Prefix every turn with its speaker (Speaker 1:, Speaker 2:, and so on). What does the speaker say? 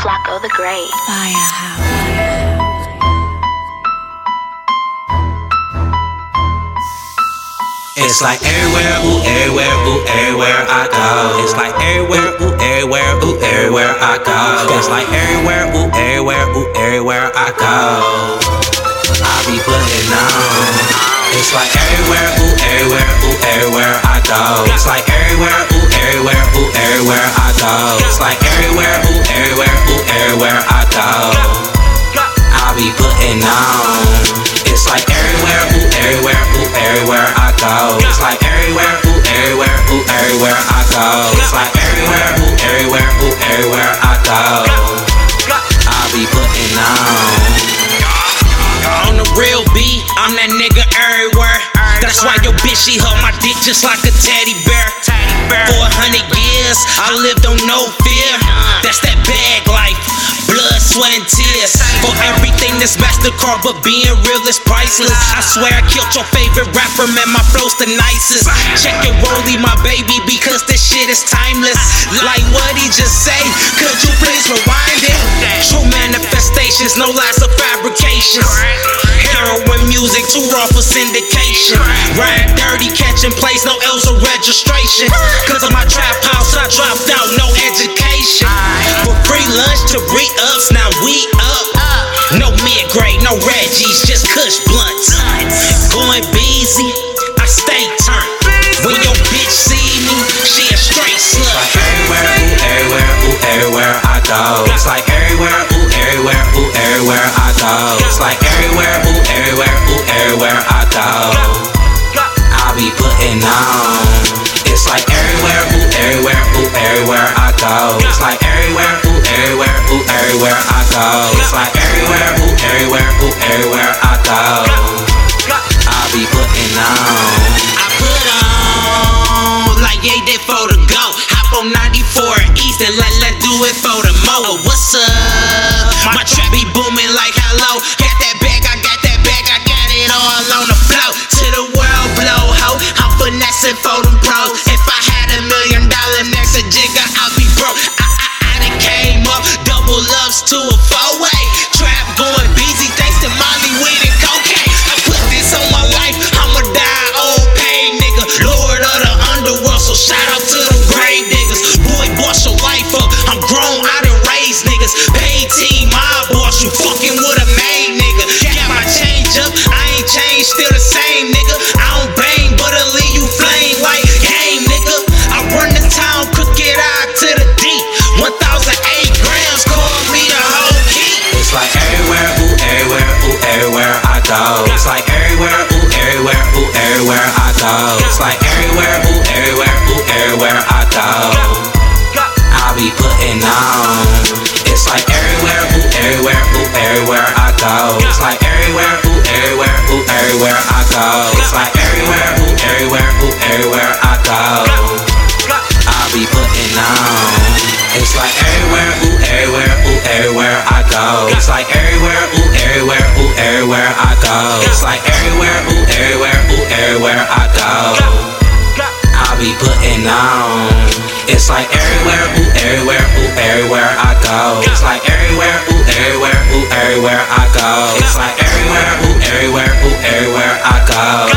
Speaker 1: Flocka the Great. Firehouse.
Speaker 2: It's like everywhere, ooh, everywhere, ooh, everywhere I go. It's like everywhere, ooh, everywhere, ooh, everywhere I go. It's like everywhere, ooh, everywhere, ooh, everywhere I go. I be putting on. It's like everywhere, ooh, everywhere, ooh, everywhere I go. It's like everywhere, ooh, putting on. It's like everywhere, ooh, everywhere, ooh, everywhere I go. It's like everywhere, ooh, everywhere, ooh, everywhere I go. It's like everywhere, ooh, everywhere, ooh, everywhere I go. I be putting on.
Speaker 3: On the real beat, I'm that nigga everywhere. That's why your bitch, she hold my dick just like a teddy bear. For a hundred years, I lived on no fear. Blood, sweat, and tears. For everything that's MasterCard, but being real is priceless. I swear I killed your favorite rapper, man, my flow's the nicest. Check your rollie, my baby, because this shit is timeless. Like what he just say, could you please rewind it? True manifestations, no lies or fabrications. Heroin music, too raw for syndication. Ride dirty, catching plays, no L's or registration. Cause of my trap house, I dropped out, no Reggies, just Kush blunts.
Speaker 2: Everywhere I. Be putting on. I
Speaker 3: put on like they did for the go. Hop on 94 East and let let do it for the mo. Oh, what's up? My trap be booming like hello.
Speaker 2: Go. It's like everywhere, ooh, everywhere, ooh, everywhere I go. It's like everywhere, ooh, everywhere, ooh, everywhere I go. I be putting on. It's like everywhere, ooh, everywhere, ooh, everywhere I go. It's like everywhere, ooh, everywhere, ooh, everywhere I go. It's like everywhere, ooh, everywhere, ooh, everywhere I go. I be putting on. It's like everywhere, ooh, everywhere, ooh, everywhere I go. It's like everywhere, ooh, everywhere, ooh, everywhere I everywhere, I go. I be putting on. It's like everywhere, ooh, everywhere, ooh, everywhere I go. It's like everywhere, ooh, everywhere, ooh, everywhere I go. It's like everywhere, ooh, everywhere, ooh, everywhere I go.